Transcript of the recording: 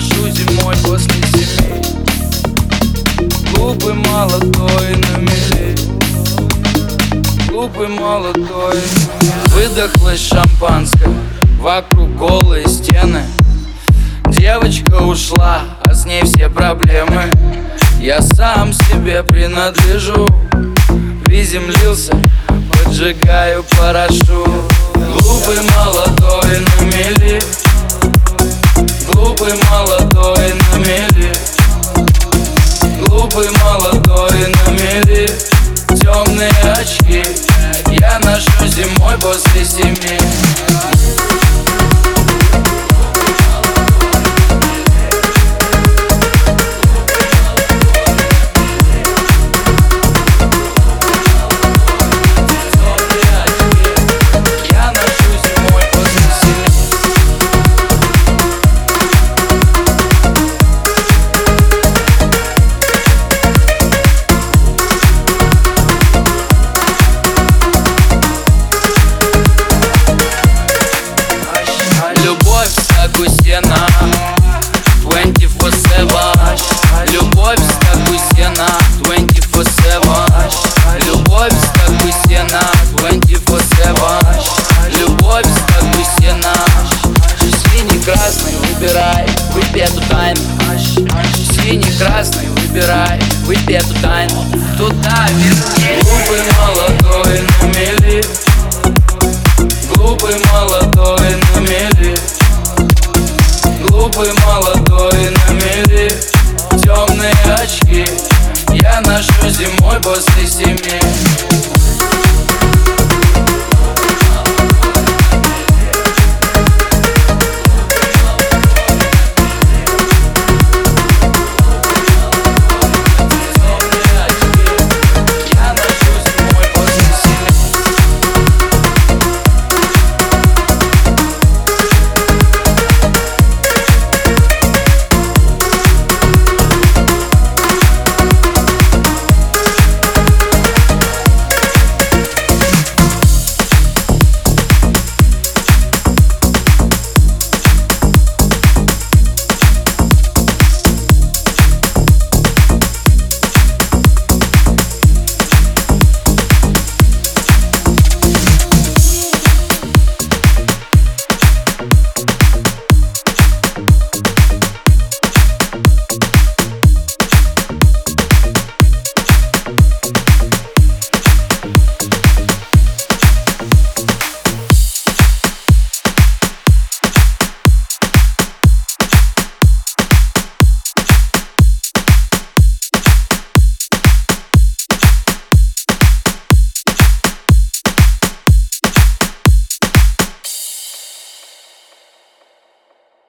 вношу зимой после семи. Глупый молодой на мели. Глупый молодой. Выдохлась шампанское. Вокруг голые стены. Девочка ушла, а с ней все проблемы. Я сам себе принадлежу. Приземлился, поджигаю парашют. Глупый молодой на мели. После семи выбирай Выпей эту тайну туда верни. Глупый молодой на мели. Глупый молодой на мели. Глупый молодой на мели. Темные очки Я ношу зимой после семи.